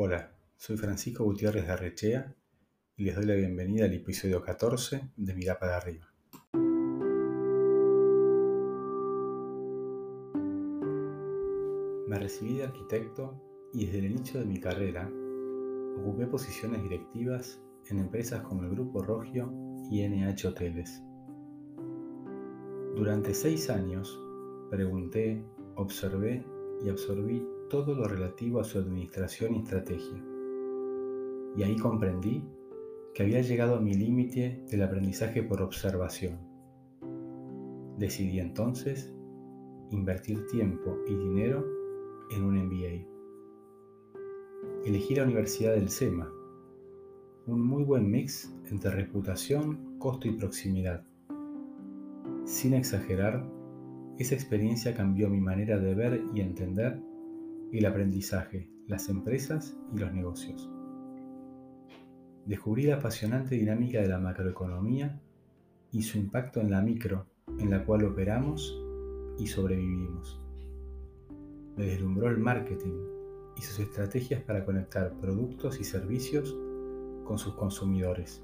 Hola, soy Francisco Gutiérrez de Arrechea y les doy la bienvenida al episodio 14 de Mirá para arriba. Me recibí de arquitecto y desde el inicio de mi carrera ocupé posiciones directivas en empresas como el Grupo Rogio y NH Hoteles. Durante seis años pregunté, observé y absorbí todo lo relativo a su administración y estrategia. Y ahí comprendí que había llegado a mi límite del aprendizaje por observación. Decidí entonces invertir tiempo y dinero en un MBA. Elegí la Universidad del SEMA, un muy buen mix entre reputación, costo y proximidad. Sin exagerar, esa experiencia cambió mi manera de ver y entender el aprendizaje, las empresas y los negocios. Descubrí la apasionante dinámica de la macroeconomía y su impacto en la micro, en la cual operamos y sobrevivimos. Me deslumbró el marketing y sus estrategias para conectar productos y servicios con sus consumidores.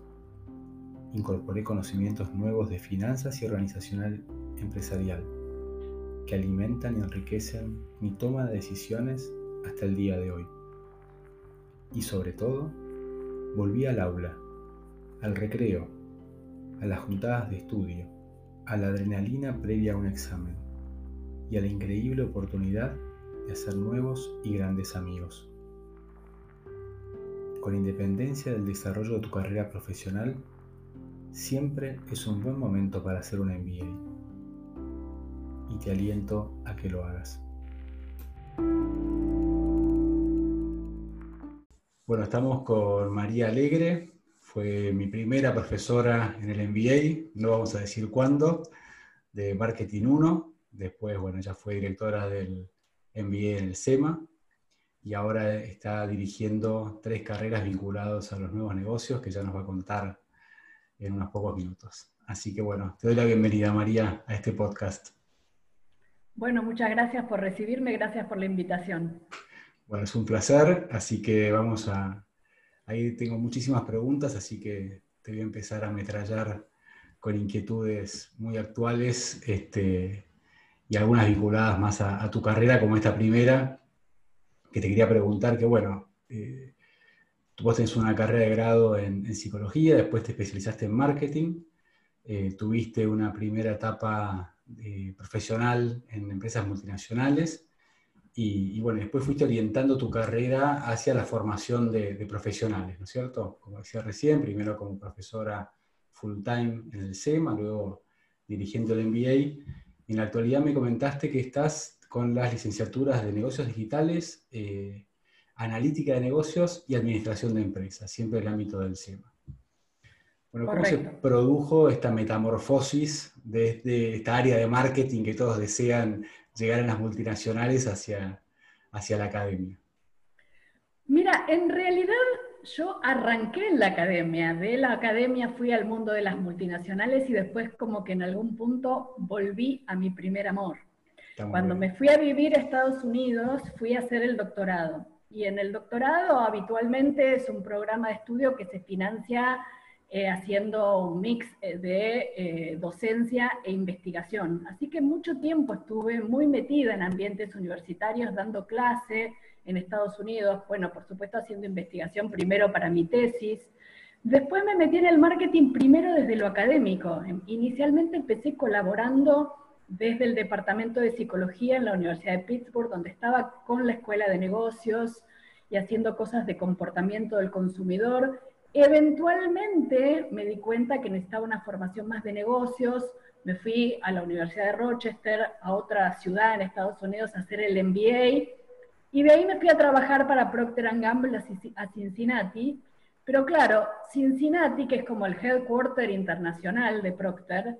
Incorporé conocimientos nuevos de finanzas y organizacional empresarial que alimentan y enriquecen mi toma de decisiones hasta el día de hoy. Y sobre todo, volví al aula, al recreo, a las juntadas de estudio, a la adrenalina previa a un examen y a la increíble oportunidad de hacer nuevos y grandes amigos. Con independencia del desarrollo de tu carrera profesional, siempre es un buen momento para hacer un MBA y te aliento a que lo hagas. Bueno, estamos con María Alegre, fue mi primera profesora en el MBA, no vamos a decir cuándo, de Marketing 1, después, bueno, ya fue directora del MBA en el SEMA y ahora está dirigiendo tres carreras vinculadas a los nuevos negocios que ya nos va a contar en unos pocos minutos. Así que bueno, te doy la bienvenida, María, a este podcast. Bueno, muchas gracias por recibirme, gracias por la invitación. Bueno, es un placer, así que vamos a... Ahí tengo muchísimas preguntas, así que te voy a empezar a ametrallar con inquietudes muy actuales este, y algunas vinculadas más a, tu carrera, como esta primera, que te quería preguntar, que bueno, eh, vos tenés una carrera de grado en, psicología, después te especializaste en marketing, eh, tuviste una primera etapa eh, profesional en empresas multinacionales y, bueno, después fuiste orientando tu carrera hacia la formación de, profesionales, ¿no es cierto? Como decía recién, primero como profesora full time en el SEMA, luego dirigiendo el MBA. En la actualidad me comentaste que estás con las licenciaturas de negocios digitales, eh, analítica de negocios y administración de empresas, siempre en el ámbito del SEMA. Bueno, ¿cómo se produjo esta metamorfosis desde esta área de marketing que todos desean llegar en las multinacionales hacia, hacia la academia? Mira, en realidad yo arranqué en la academia. De la academia fui al mundo de las multinacionales y después como que en algún punto volví a mi primer amor. Cuando me fui a vivir a Estados Unidos, fui a hacer el doctorado. Y en el doctorado habitualmente es un programa de estudio que se financia eh, haciendo un mix eh, de eh, docencia e investigación. Así que mucho tiempo estuve muy metida en ambientes universitarios, dando clase en Estados Unidos, bueno, por supuesto haciendo investigación primero para mi tesis. Después me metí en el marketing primero desde lo académico. Inicialmente empecé colaborando desde el Departamento de Psicología en la Universidad de Pittsburgh, donde estaba con la Escuela de Negocios y haciendo cosas de comportamiento del consumidor Eventualmente me di cuenta que necesitaba una formación más de negocios, me fui a la Universidad de Rochester, a otra ciudad en Estados Unidos a hacer el MBA, y de ahí me fui a trabajar para Procter Gamble a Cincinnati, pero claro, Cincinnati, que es como el headquarter internacional de Procter,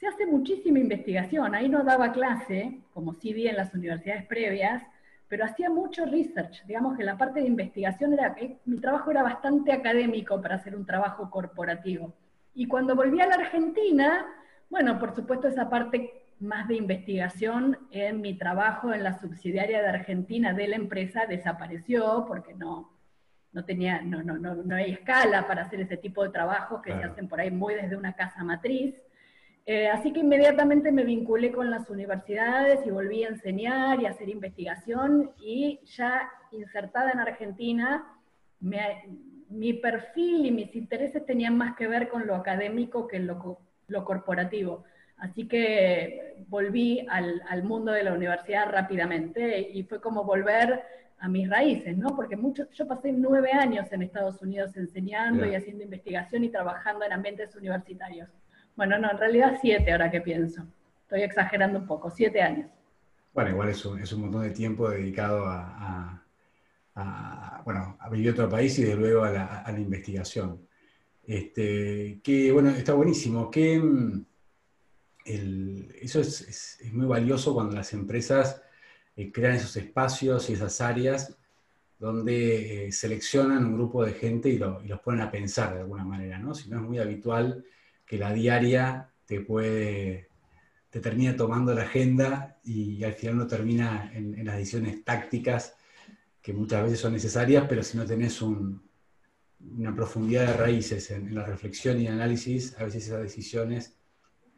se hace muchísima investigación, ahí no daba clase, como sí vi en las universidades previas, pero hacía mucho research, digamos que la parte de investigación era, que mi trabajo era bastante académico para hacer un trabajo corporativo. Y cuando volví a la Argentina, bueno, por supuesto esa parte más de investigación en mi trabajo en la subsidiaria de Argentina de la empresa desapareció porque no, no tenía, no, no, no, no hay escala para hacer ese tipo de trabajos que se hacen por ahí muy desde una casa matriz. Eh, así que inmediatamente me vinculé con las universidades y volví a enseñar y a hacer investigación y ya insertada en Argentina, mi perfil y mis intereses tenían más que ver con lo académico que lo, lo corporativo. Así que volví al, al, mundo de la universidad rápidamente y fue como volver a mis raíces, ¿no? Porque mucho, yo pasé nueve años en Estados Unidos enseñando y haciendo investigación y trabajando en ambientes universitarios. Bueno, no, en realidad siete ahora que pienso. Estoy exagerando un poco, siete años. Bueno, igual es un, es un montón de tiempo dedicado a, a, bueno, a vivir otro país y de luego a la, a investigación. Este, que, bueno, está buenísimo. Que, mm, el, eso es, es, muy valioso cuando las empresas eh, crean esos espacios y esas áreas donde eh, seleccionan un grupo de gente y, y, los ponen a pensar de alguna manera, ¿no? Si no es muy habitual que la diaria te puede, te termina tomando la agenda y, al final no termina en, en, las decisiones tácticas que muchas veces son necesarias, pero si no tenés un, una profundidad de raíces en, la reflexión y análisis, a veces esas decisiones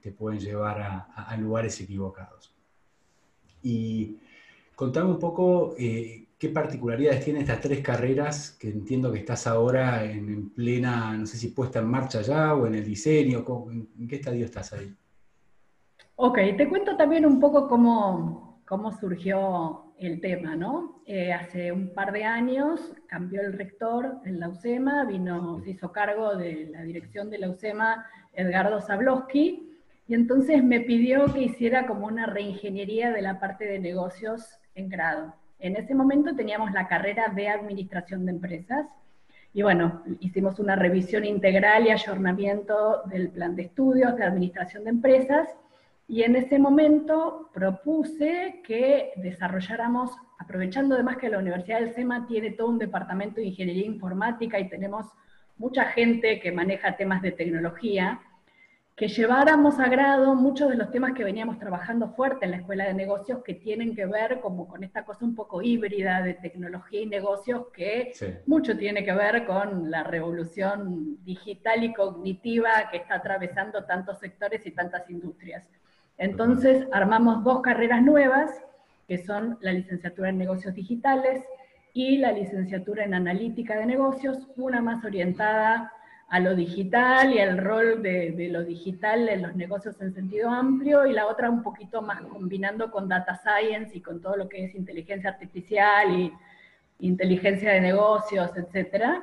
te pueden llevar a, a lugares equivocados. Y contame un poco eh, qué particularidades tienen estas tres carreras que entiendo que estás ahora en, en, plena, no sé si puesta en marcha ya o en el diseño, ¿en, en qué estadio estás ahí? Ok, te cuento también un poco cómo, cómo surgió el tema, ¿no? Eh, hace un par de años cambió el rector en la UCEMA, vino, se hizo cargo de la dirección de la UCEMA Edgardo Zablowski, y entonces me pidió que hiciera como una reingeniería de la parte de negocios en grado. En ese momento teníamos la carrera de administración de empresas y bueno, hicimos una revisión integral y ayornamiento del plan de estudios de administración de empresas y en ese momento propuse que desarrolláramos, aprovechando además que la Universidad del SEMA tiene todo un departamento de ingeniería informática y tenemos mucha gente que maneja temas de tecnología, que lleváramos a grado muchos de los temas que veníamos trabajando fuerte en la Escuela de Negocios que tienen que ver como con esta cosa un poco híbrida de tecnología y negocios que sí. mucho tiene que ver con la revolución digital y cognitiva que está atravesando tantos sectores y tantas industrias. Entonces armamos dos carreras nuevas, que son la licenciatura en negocios digitales y la licenciatura en analítica de negocios, una más orientada a lo digital y al rol de, de, lo digital en los negocios en sentido amplio, y la otra un poquito más combinando con data science y con todo lo que es inteligencia artificial y inteligencia de negocios, etc.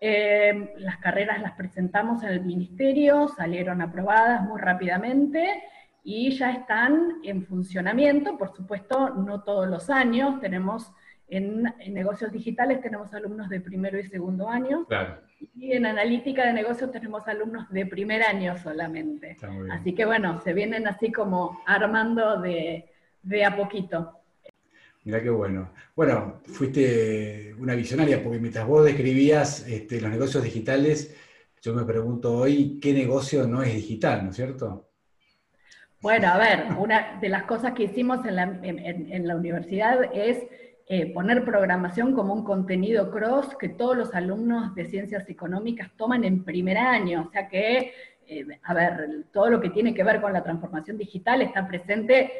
Eh, las carreras las presentamos en el ministerio, salieron aprobadas muy rápidamente y ya están en funcionamiento, por supuesto, no todos los años, tenemos en, en negocios digitales tenemos alumnos de primero y segundo año. Claro y en analítica de negocios tenemos alumnos de primer año solamente. Así que bueno, se vienen así como armando de, de a poquito. Mira qué bueno. Bueno, fuiste una visionaria, porque mientras vos describías este, los negocios digitales, yo me pregunto hoy, ¿qué negocio no es digital, no es cierto? Bueno, a ver, una de las cosas que hicimos en la, en, en la universidad es eh, poner programación como un contenido cross que todos los alumnos de ciencias económicas toman en primer año, o sea que, eh, a ver, todo lo que tiene que ver con la transformación digital está presente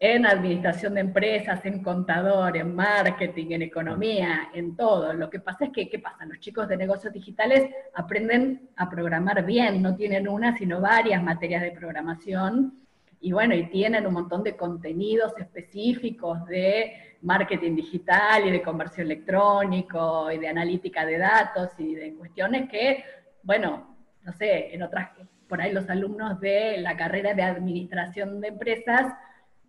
en administración de empresas, en contador, en marketing, en economía, en todo. Lo que pasa es que, ¿qué pasa? Los chicos de negocios digitales aprenden a programar bien, no tienen una, sino varias materias de programación, y bueno, y tienen un montón de contenidos específicos de marketing digital y de comercio electrónico y de analítica de datos y de cuestiones que, bueno, no sé, en otras, por ahí los alumnos de la carrera de administración de empresas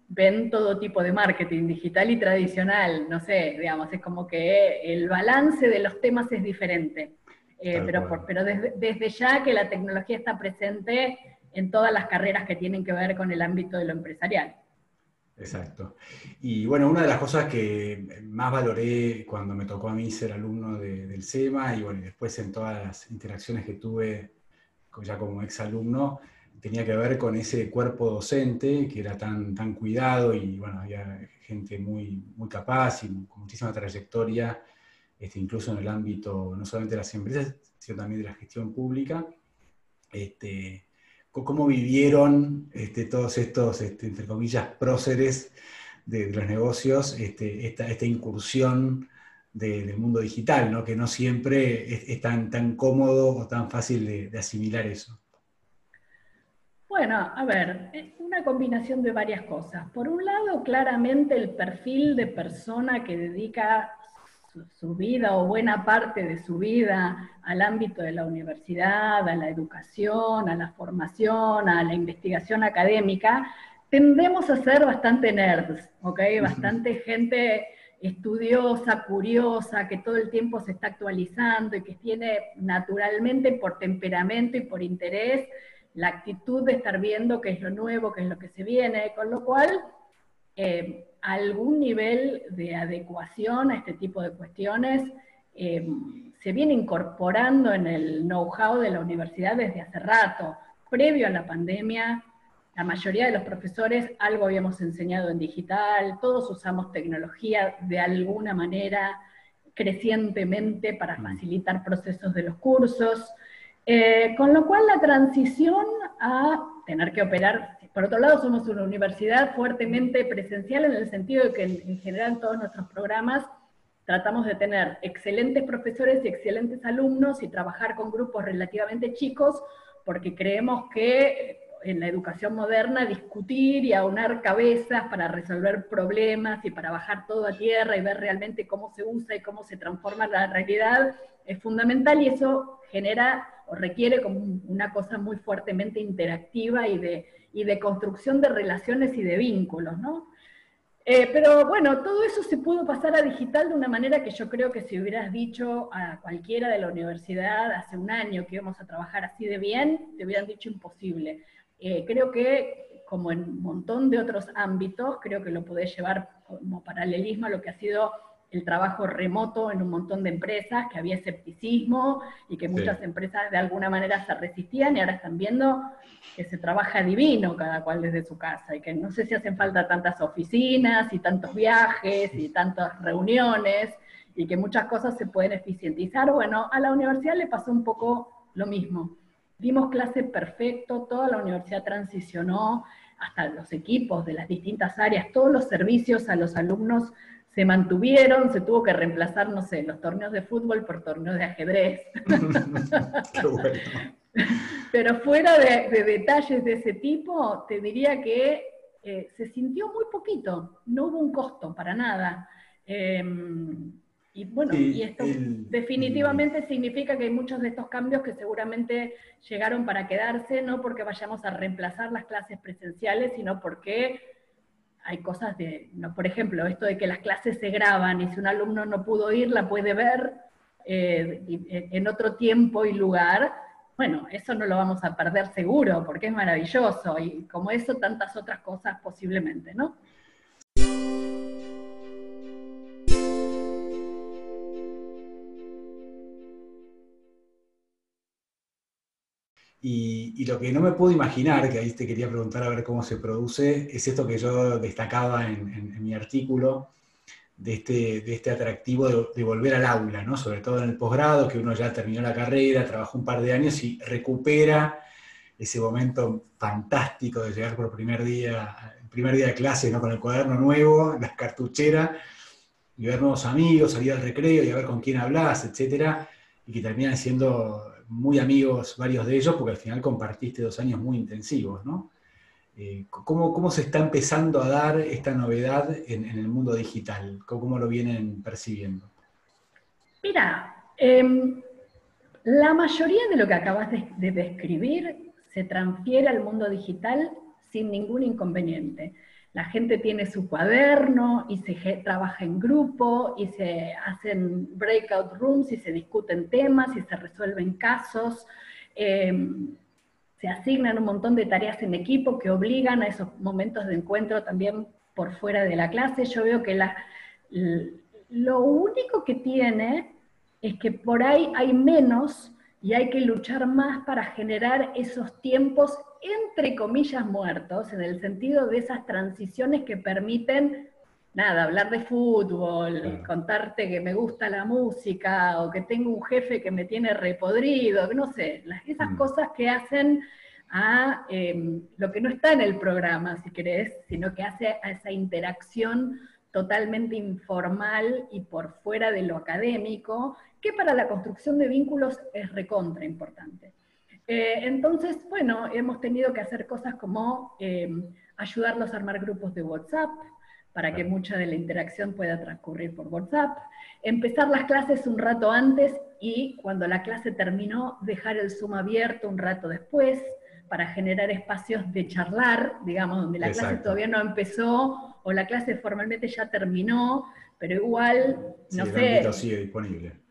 ven todo tipo de marketing digital y tradicional, no sé, digamos, es como que el balance de los temas es diferente. Eh, pero por, pero desde, desde ya que la tecnología está presente en todas las carreras que tienen que ver con el ámbito de lo empresarial. Exacto. Y bueno, una de las cosas que más valoré cuando me tocó a mí ser alumno de, del SEMA y bueno, después en todas las interacciones que tuve ya como exalumno, tenía que ver con ese cuerpo docente que era tan, tan cuidado y bueno, había gente muy, muy capaz y con muchísima trayectoria este, incluso en el ámbito no solamente de las empresas, sino también de la gestión pública. Este, ¿Cómo vivieron este, todos estos, este, entre comillas, próceres de, los negocios, este, esta, incursión del mundo digital, ¿no? que no siempre es, tan, tan, cómodo o tan fácil de, asimilar eso? Bueno, a ver, es una combinación de varias cosas. Por un lado, claramente el perfil de persona que dedica su, vida o buena parte de su vida al ámbito de la universidad, a la educación, a la formación, a la investigación académica, tendemos a ser bastante nerds, ¿ok? Bastante gente estudiosa, curiosa, que todo el tiempo se está actualizando y que tiene naturalmente por temperamento y por interés la actitud de estar viendo qué es lo nuevo, qué es lo que se viene, con lo cual eh, algún nivel de adecuación a este tipo de cuestiones eh, se viene incorporando en el know-how de la universidad desde hace rato. Previo a la pandemia, la mayoría de los profesores algo habíamos enseñado en digital, todos usamos tecnología de alguna manera crecientemente para mm. facilitar procesos de los cursos, eh, con lo cual la transición a tener que operar. Por otro lado, somos una universidad fuertemente presencial en el sentido de que en, general en todos nuestros programas tratamos de tener excelentes profesores y excelentes alumnos y trabajar con grupos relativamente chicos, porque creemos que en la educación moderna discutir y aunar cabezas para resolver problemas y para bajar todo a tierra y ver realmente cómo se usa y cómo se transforma la realidad es fundamental y eso genera requiere como una cosa muy fuertemente interactiva y de, y de construcción de relaciones y de vínculos, ¿no? Eh, pero bueno, todo eso se pudo pasar a digital de una manera que yo creo que si hubieras dicho a cualquiera de la universidad hace un año que íbamos a trabajar así de bien, te hubieran dicho imposible. Eh, creo que, como en un montón de otros ámbitos, creo que lo podés llevar como paralelismo a lo que ha sido el trabajo remoto en un montón de empresas, que había escepticismo y que muchas empresas de alguna manera se resistían y ahora están viendo que se trabaja divino cada cual desde su casa y que no sé si hacen falta tantas oficinas y tantos viajes y tantas reuniones y que muchas cosas se pueden eficientizar. Bueno, a la universidad le pasó un poco lo mismo. Dimos clase perfecto, toda la universidad transicionó, hasta los equipos de las distintas áreas, todos los servicios a los alumnos se mantuvieron, se tuvo que reemplazar, no sé, los torneos de fútbol por torneos de ajedrez. Pero fuera de, detalles de ese tipo, te diría que eh, se sintió muy poquito, no hubo un costo para nada. Em, y bueno, y esto definitivamente significa que hay muchos de estos cambios que seguramente llegaron para quedarse, no porque vayamos a reemplazar las clases presenciales, sino porque hay cosas de, no, por ejemplo, esto de que las clases se graban y si un alumno no pudo ir, la puede ver eh, en otro tiempo y lugar. Bueno, eso no lo vamos a perder seguro porque es maravilloso y como eso tantas otras cosas posiblemente, ¿no? Y, lo que no me puedo imaginar, que ahí te quería preguntar a ver cómo se produce, es esto que yo destacaba en, mi artículo, de este, de este atractivo de, volver al aula, ¿no? sobre todo en el posgrado, que uno ya terminó la carrera, trabajó un par de años y recupera ese momento fantástico de llegar por primer día, primer día de clase, ¿no? con el cuaderno nuevo, la cartuchera, y ver nuevos amigos, salir al recreo y a ver con quién hablas, etcétera, y que terminan siendo muy amigos varios de ellos, porque al final compartiste dos años muy intensivos, ¿no? Eh, ¿cómo, se está empezando a dar esta novedad en, el mundo digital? ¿Cómo, lo vienen percibiendo? Mira, em, la mayoría de lo que acabas de describir se transfiere al mundo digital sin ningún inconveniente la gente tiene su cuaderno y se trabaja en grupo y se hacen breakout rooms y se discuten temas y se resuelven casos. Em, se asignan un montón de tareas en equipo que obligan a esos momentos de encuentro también por fuera de la clase. Yo veo que la, lo único que tiene es que por ahí hay menos y hay que luchar más para generar esos tiempos entre comillas muertos, en el sentido de esas transiciones que permiten nada, hablar de fútbol, contarte que me gusta la música o que tengo un jefe que me tiene repodrido, no sé, esas mm. cosas que hacen a em, lo que no está en el programa, si querés, sino que hace a esa interacción totalmente informal y por fuera de lo académico, que para la construcción de vínculos es recontra importante. Eh, entonces, bueno, hemos tenido que hacer cosas como em, ayudarlos a armar grupos de WhatsApp, para que mucha de la interacción pueda transcurrir por WhatsApp, empezar las clases un rato antes y cuando la clase terminó, dejar el Zoom abierto un rato después para generar espacios de charlar, digamos, donde la clase todavía no empezó o la clase formalmente ya terminó, pero igual, no sé... sigue disponible.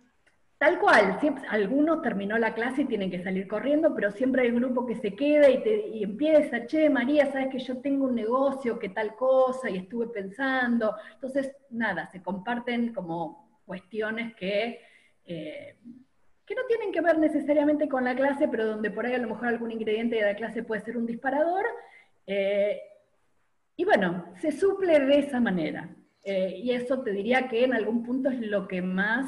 Tal cual, algunos terminó la clase y tienen que salir corriendo, pero siempre hay un grupo que se queda y, te, empieza, che, María, sabes que yo tengo un negocio, que tal cosa, y estuve pensando. Entonces, nada, se comparten como cuestiones que, eh, que no tienen que ver necesariamente con la clase, pero donde por ahí a lo mejor algún ingrediente de la clase puede ser un disparador. Eh, y bueno, se suple de esa manera. Eh, y eso te diría que en algún punto es lo que más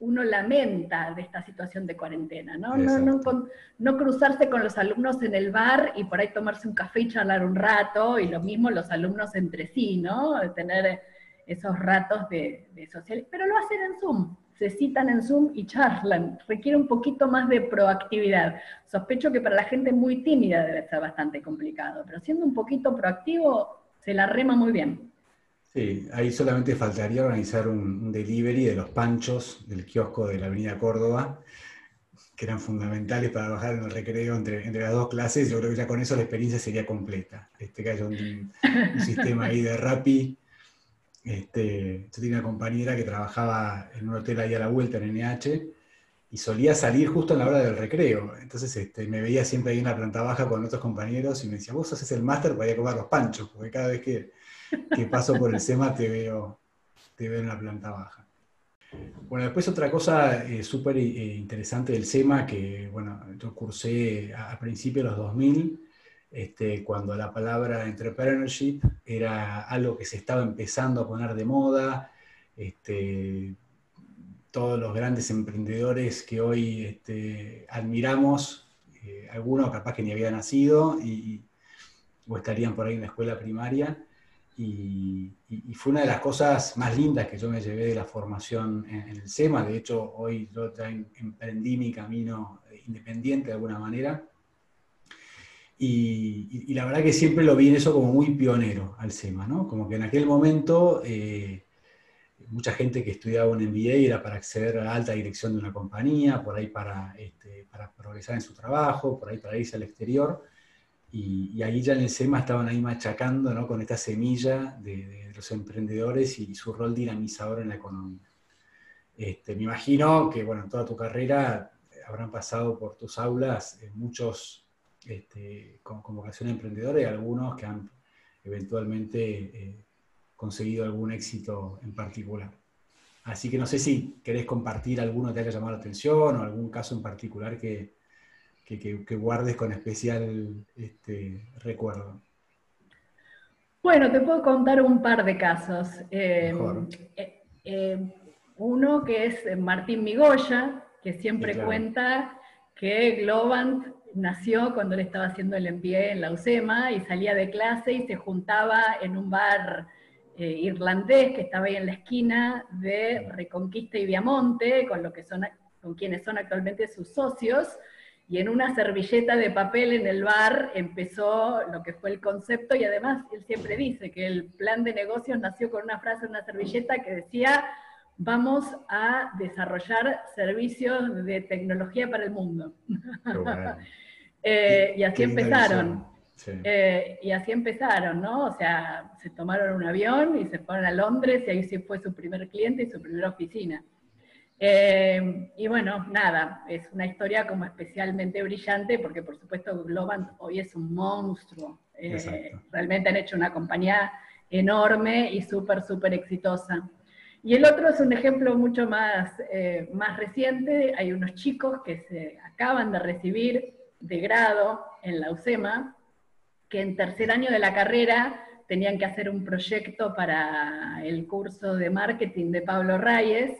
uno lamenta de esta situación de cuarentena, ¿no? No, cruzarse con los alumnos en el bar y por ahí tomarse un café y charlar un rato, y lo mismo los alumnos entre sí, ¿no? De tener esos ratos de, de social, pero lo hacen en Zoom, se citan en Zoom y charlan, requiere un poquito más de proactividad. Sospecho que para la gente muy tímida debe ser bastante complicado, pero siendo un poquito proactivo, se la rema muy bien. Sí, ahí solamente faltaría organizar un, delivery de los panchos del kiosco de la Avenida Córdoba, que eran fundamentales para bajar en el recreo entre, las dos clases. Yo creo que ya con eso la experiencia sería completa. Este, que haya un, sistema ahí de Rappi. Este, yo tenía una compañera que trabajaba en un hotel ahí a la vuelta en NH y solía salir justo en la hora del recreo. Entonces este, me veía siempre ahí en la planta baja con otros compañeros y me decía, vos haces el máster para ir a comer los panchos, porque cada vez que que paso por el SEMA te veo, te veo en la planta baja. Bueno, después otra cosa eh, súper eh, interesante del SEMA, que bueno, yo cursé a, principios de los 2000, este, cuando la palabra entrepreneurship era algo que se estaba empezando a poner de moda, este, todos los grandes emprendedores que hoy este, admiramos, eh, algunos capaz que ni habían nacido y, o estarían por ahí en la escuela primaria, y, fue una de las cosas más lindas que yo me llevé de la formación en, el SEMA. De hecho, hoy yo ya emprendí mi camino independiente de alguna manera. Y, la verdad que siempre lo vi en eso como muy pionero al SEMA, ¿no? Como que en aquel momento eh, mucha gente que estudiaba un MBA era para acceder a la alta dirección de una compañía, por ahí para, este, para progresar en su trabajo, por ahí para irse al exterior. Y, ahí ya en el SEMA estaban ahí machacando ¿no? con esta semilla de, los emprendedores y su rol dinamizador en la economía. Este, me imagino que bueno, en toda tu carrera habrán pasado por tus aulas eh, muchos este, con, vocación emprendedora y algunos que han eventualmente eh, conseguido algún éxito en particular. Así que no sé si querés compartir alguno que te haya llamado la atención o algún caso en particular que, que, guardes con especial este, recuerdo? Bueno, te puedo contar un par de casos. Eh, eh, eh, uno que es Martín Migoya, que siempre cuenta que Globant nació cuando él estaba haciendo el MBA en la UCEMA y salía de clase y se juntaba en un bar irlandés que estaba ahí en la esquina de Reconquista y Viamonte, con, lo que son, con quienes son actualmente sus socios, y en una servilleta de papel en el bar empezó lo que fue el concepto y además él siempre dice que el plan de negocios nació con una frase en una servilleta que decía, vamos a desarrollar servicios de tecnología para el mundo. Eh, y así empezaron. Eh, y así empezaron, ¿no? O sea, se tomaron un avión y se fueron a Londres y ahí sí fue su primer cliente y su primera oficina. Eh, y bueno, nada, es una historia como especialmente brillante porque por supuesto Globant hoy es un monstruo. Eh, realmente han hecho una compañía enorme y súper, súper exitosa. Y el otro es un ejemplo mucho más, eh, más reciente. Hay unos chicos que se acaban de recibir de grado en la UCEMA, que en tercer año de la carrera tenían que hacer un proyecto para el curso de marketing de Pablo Reyes,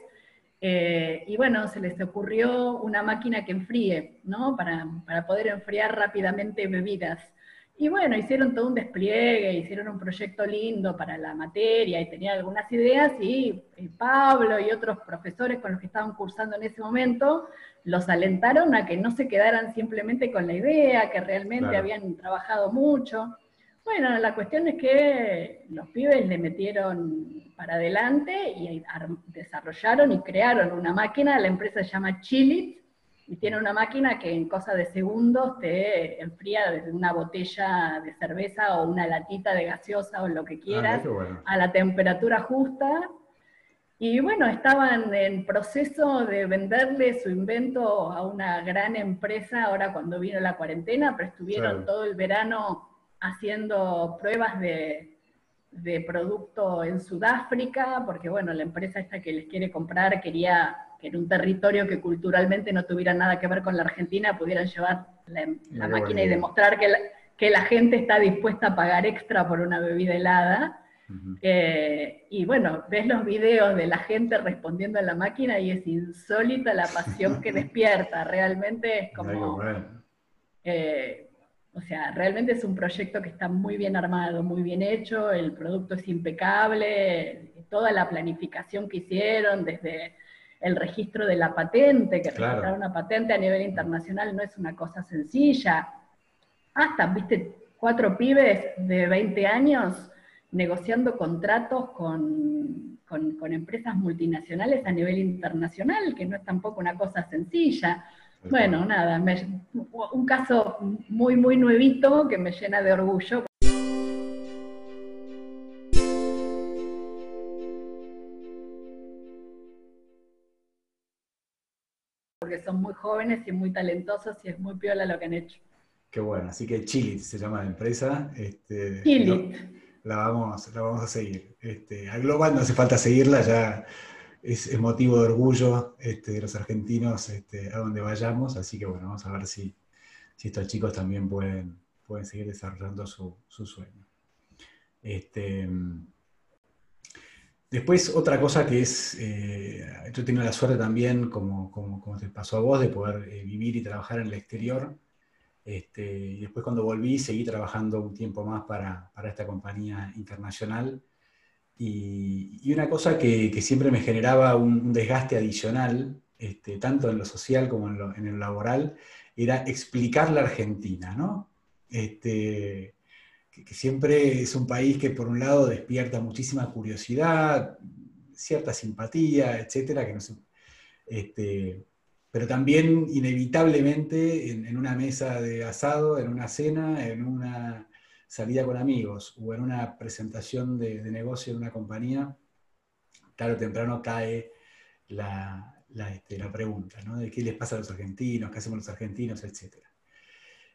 eh, y bueno, se les ocurrió una máquina que enfríe, ¿no? Para, para, poder enfriar rápidamente bebidas. Y bueno, hicieron todo un despliegue, hicieron un proyecto lindo para la materia y tenían algunas ideas y, Pablo y otros profesores con los que estaban cursando en ese momento los alentaron a que no se quedaran simplemente con la idea, que realmente habían trabajado mucho. Bueno, la cuestión es que los pibes le metieron para adelante y desarrollaron y crearon una máquina, la empresa se llama Chilit, y tiene una máquina que en cosa de segundos te enfría desde una botella de cerveza o una latita de gaseosa o lo que ah, quieras a la temperatura justa. Y bueno, estaban en proceso de venderle su invento a una gran empresa ahora cuando vino la cuarentena, pero estuvieron todo el verano haciendo pruebas de, de producto en Sudáfrica, porque bueno, la empresa esta que les quiere comprar quería que en un territorio que culturalmente no tuviera nada que ver con la Argentina pudieran llevar la, máquina y demostrar que la, que la, gente está dispuesta a pagar extra por una bebida helada. Eh, y bueno, ves los videos de la gente respondiendo a la máquina y es insólita la pasión que despierta. Realmente es como... Eh, o sea, realmente es un proyecto que está muy bien armado, muy bien hecho, el producto es impecable, toda la planificación que hicieron desde el registro de la patente, que registrar una patente a nivel internacional no es una cosa sencilla. Hasta, viste, cuatro pibes de 20 años negociando contratos con, con, empresas multinacionales a nivel internacional, que no es tampoco una cosa sencilla. Bueno, nada, un caso muy, muy nuevito que me llena de orgullo. porque son muy jóvenes y muy talentosos y es muy piola lo que han hecho. Qué bueno, así que Chilit se llama la empresa. Este, Chilit. La vamos, la vamos a seguir. Este, a Global no hace falta seguirla, ya es, motivo de orgullo este, de los argentinos este, a donde vayamos, así que bueno, vamos a ver si, si estos chicos también pueden, pueden seguir desarrollando su, su sueño. Este, Después, otra cosa que es, eh, yo he tenido la suerte también, como, como, te pasó a vos, de poder eh, vivir y trabajar en el exterior. Este, y después cuando volví, seguí trabajando un tiempo más para, para esta compañía internacional. Y, una cosa que, siempre me generaba un, desgaste adicional, este, tanto en lo social como en lo, laboral, era explicar la Argentina, ¿no? Este, que, siempre es un país que por un lado despierta muchísima curiosidad, cierta simpatía, etcétera, que no este, pero también inevitablemente en, una mesa de asado, en una cena, en una salida con amigos o en una presentación de, negocio en una compañía, tarde o temprano cae la, este, pregunta, ¿no? De qué les pasa a los argentinos, qué hacemos los argentinos, etcétera.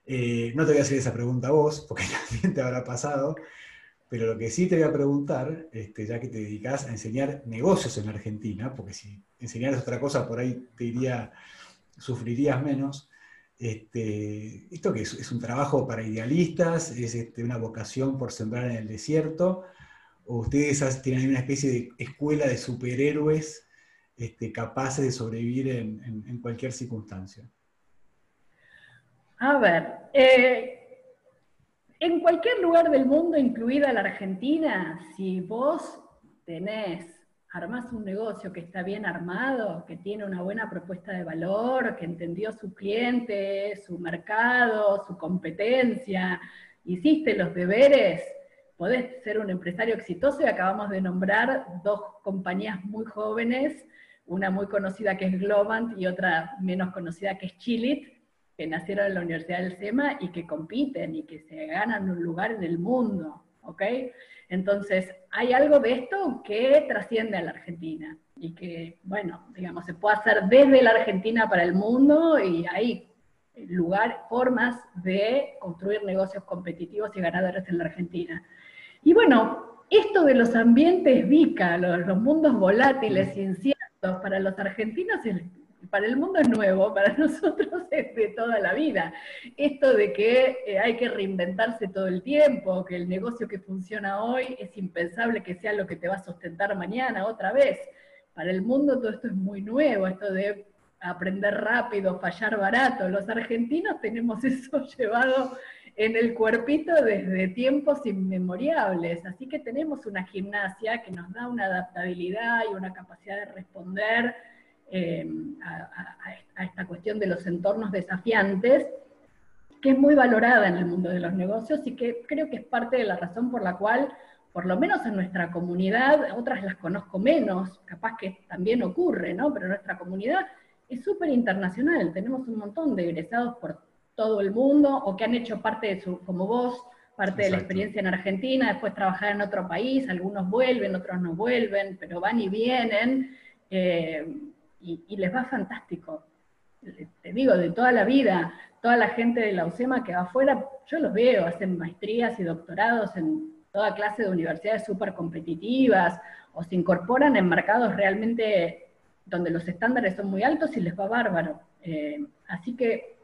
Eh, no te voy a hacer esa pregunta a vos, porque también te habrá pasado, pero lo que sí te voy a preguntar, este, ya que te dedicas a enseñar negocios en Argentina, porque si enseñaras otra cosa por ahí te diría, sufrirías menos. Este, esto que es, un trabajo para idealistas, es este, una vocación por sembrar en el desierto, o ustedes tienen una especie de escuela de superhéroes capaces de sobrevivir en cualquier circunstancia. A ver, eh, en cualquier lugar del mundo, incluida la Argentina, si vos tenés, armás un negocio que está bien armado, que tiene una buena propuesta de valor, que entendió su cliente, su mercado, su competencia, hiciste los deberes, podés ser un empresario exitoso y acabamos de nombrar dos compañías muy jóvenes, una muy conocida que es Globant y otra menos conocida que es Chilit, que nacieron en la Universidad del SEMA y que compiten y que se ganan un lugar en el mundo, ¿ok? Entonces, hay algo de esto que trasciende a la Argentina y que, bueno, digamos, se puede hacer desde la Argentina para el mundo y hay lugar, formas de construir negocios competitivos y ganadores en la Argentina. Y bueno, esto de los ambientes VICA, los, mundos volátiles, inciertos, para los argentinos es para el mundo es nuevo, para nosotros es de toda la vida. Esto de que eh, hay que reinventarse todo el tiempo, que el negocio que funciona hoy es impensable que sea lo que te va a sustentar mañana otra vez. Para el mundo todo esto es muy nuevo, esto de aprender rápido, fallar barato. Los argentinos tenemos eso llevado en el cuerpito desde tiempos inmemoriales, así que tenemos una gimnasia que nos da una adaptabilidad y una capacidad de responder eh, a, esta cuestión de los entornos desafiantes, que es muy valorada en el mundo de los negocios y que creo que es parte de la razón por la cual, por lo menos en nuestra comunidad, otras las conozco menos, capaz que también ocurre, ¿no? Pero nuestra comunidad es súper internacional, tenemos un montón de egresados por todo el mundo o que han hecho parte de su, como vos, parte de la experiencia en Argentina, después trabajar en otro país, algunos vuelven, otros no vuelven, pero van y vienen eh, y, les va fantástico. Te digo, de toda la vida, toda la gente de la UCEMA que va afuera, yo los veo, hacen maestrías y doctorados en toda clase de universidades súper competitivas o se incorporan en mercados realmente donde los estándares son muy altos y les va bárbaro. Eh, así que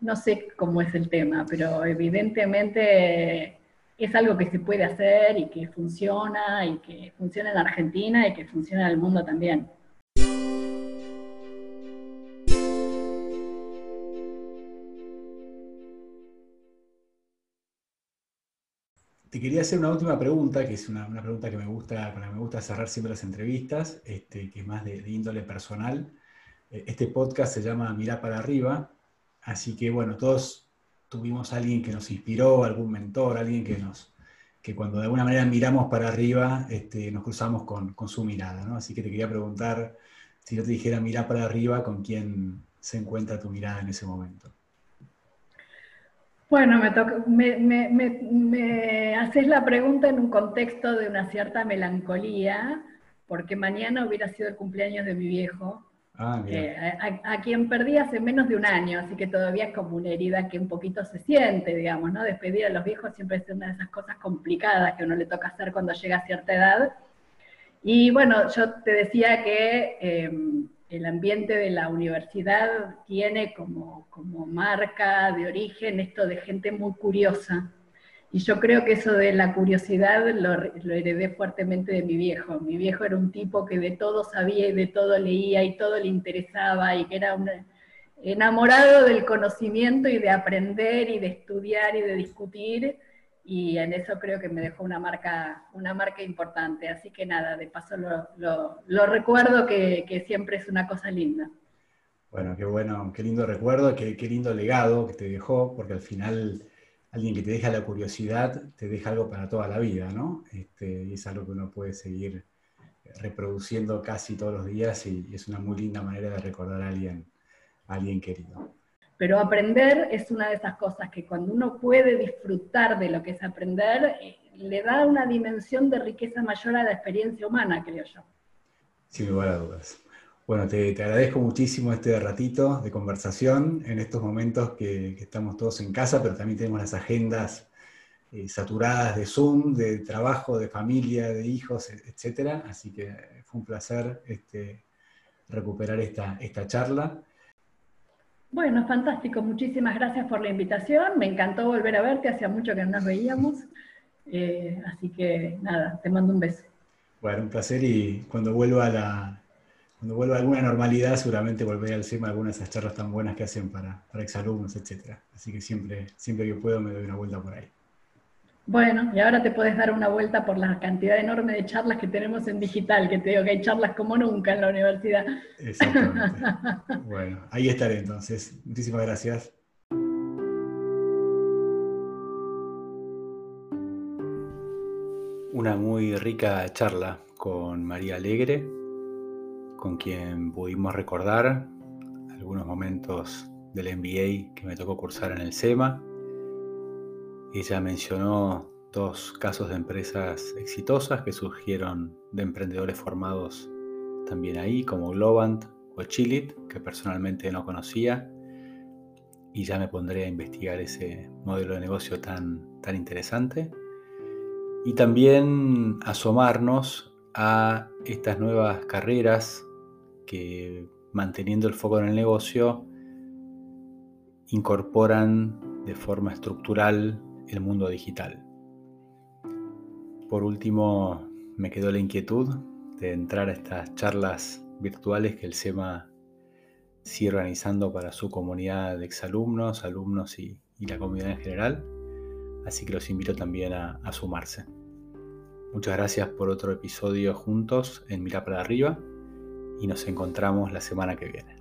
no sé cómo es el tema, pero evidentemente es algo que se puede hacer y que funciona, y que funciona en Argentina y que funciona en el mundo también. Te quería hacer una última pregunta, que es una, pregunta que me gusta, con la que me gusta cerrar siempre las entrevistas, este, que es más de, índole personal. Eh, este podcast se llama Mirá para arriba, Así que bueno, todos tuvimos a alguien que nos inspiró, algún mentor, alguien que nos que cuando de alguna manera miramos para arriba, este, nos cruzamos con, su mirada, ¿no? Así que te quería preguntar, si yo te dijera mirar para arriba, ¿con quién se encuentra tu mirada en ese momento? Bueno, me, me, me, haces la pregunta en un contexto de una cierta melancolía, porque mañana hubiera sido el cumpleaños de mi viejo, Ah, eh, a, quien perdí hace menos de un año, así que todavía es como una herida que un poquito se siente, digamos, ¿no? Despedir a los viejos siempre es una de esas cosas complicadas que uno le toca hacer cuando llega a cierta edad. Y bueno, yo te decía que em, el ambiente de la universidad tiene como, como marca de origen esto de gente muy curiosa, y yo creo que eso de la curiosidad lo, heredé fuertemente de mi viejo. Mi viejo era un tipo que de todo sabía y de todo leía y todo le interesaba y que era un enamorado del conocimiento y de aprender y de estudiar y de discutir. Y en eso creo que me dejó una marca, una marca importante. Así que nada, de paso lo, recuerdo que, que, siempre es una cosa linda. Bueno, qué bueno, qué lindo recuerdo, qué, qué lindo legado que te dejó, porque al final alguien que te deja la curiosidad, te deja algo para toda la vida, ¿no? Este, y es algo que uno puede seguir reproduciendo casi todos los días y, es una muy linda manera de recordar a alguien, alguien querido. Pero aprender es una de esas cosas que cuando uno puede disfrutar de lo que es aprender, eh, le da una dimensión de riqueza mayor a la experiencia humana, creo yo. Sin lugar a dudas. Bueno, te, agradezco muchísimo este ratito de conversación en estos momentos que, estamos todos en casa, pero también tenemos las agendas eh, saturadas de Zoom, de trabajo, de familia, de hijos, etc. Así que fue un placer este, recuperar esta charla. Bueno, fantástico. Muchísimas gracias por la invitación. Me encantó volver a verte. Hacía mucho que no nos veíamos. Eh, así que nada, te mando un beso. Bueno, un placer y cuando vuelva a la, cuando vuelva alguna normalidad, seguramente volveré al SEMA algunas de esas charlas tan buenas que hacen para, para exalumnos, etc. Así que siempre, siempre que puedo me doy una vuelta por ahí. Bueno, y ahora te puedes dar una vuelta por la cantidad enorme de charlas que tenemos en digital, que te digo que hay charlas como nunca en la universidad. Exactamente. bueno, ahí estaré entonces. Muchísimas gracias. Una muy rica charla con María Alegre, con quien pudimos recordar algunos momentos del MBA que me tocó cursar en el SEMA. Ella mencionó dos casos de empresas exitosas que surgieron de emprendedores formados también ahí, como Globant o Chilit, que personalmente no conocía, y ya me pondré a investigar ese modelo de negocio tan, tan interesante. Y también asomarnos a estas nuevas carreras que manteniendo el foco en el negocio, incorporan de forma estructural el mundo digital. Por último, me quedó la inquietud de entrar a estas charlas virtuales que el SEMA sigue organizando para su comunidad de exalumnos, alumnos y, la comunidad en general. Así que los invito también a, sumarse. Muchas gracias por otro episodio juntos en Mira para arriba y nos encontramos la semana que viene.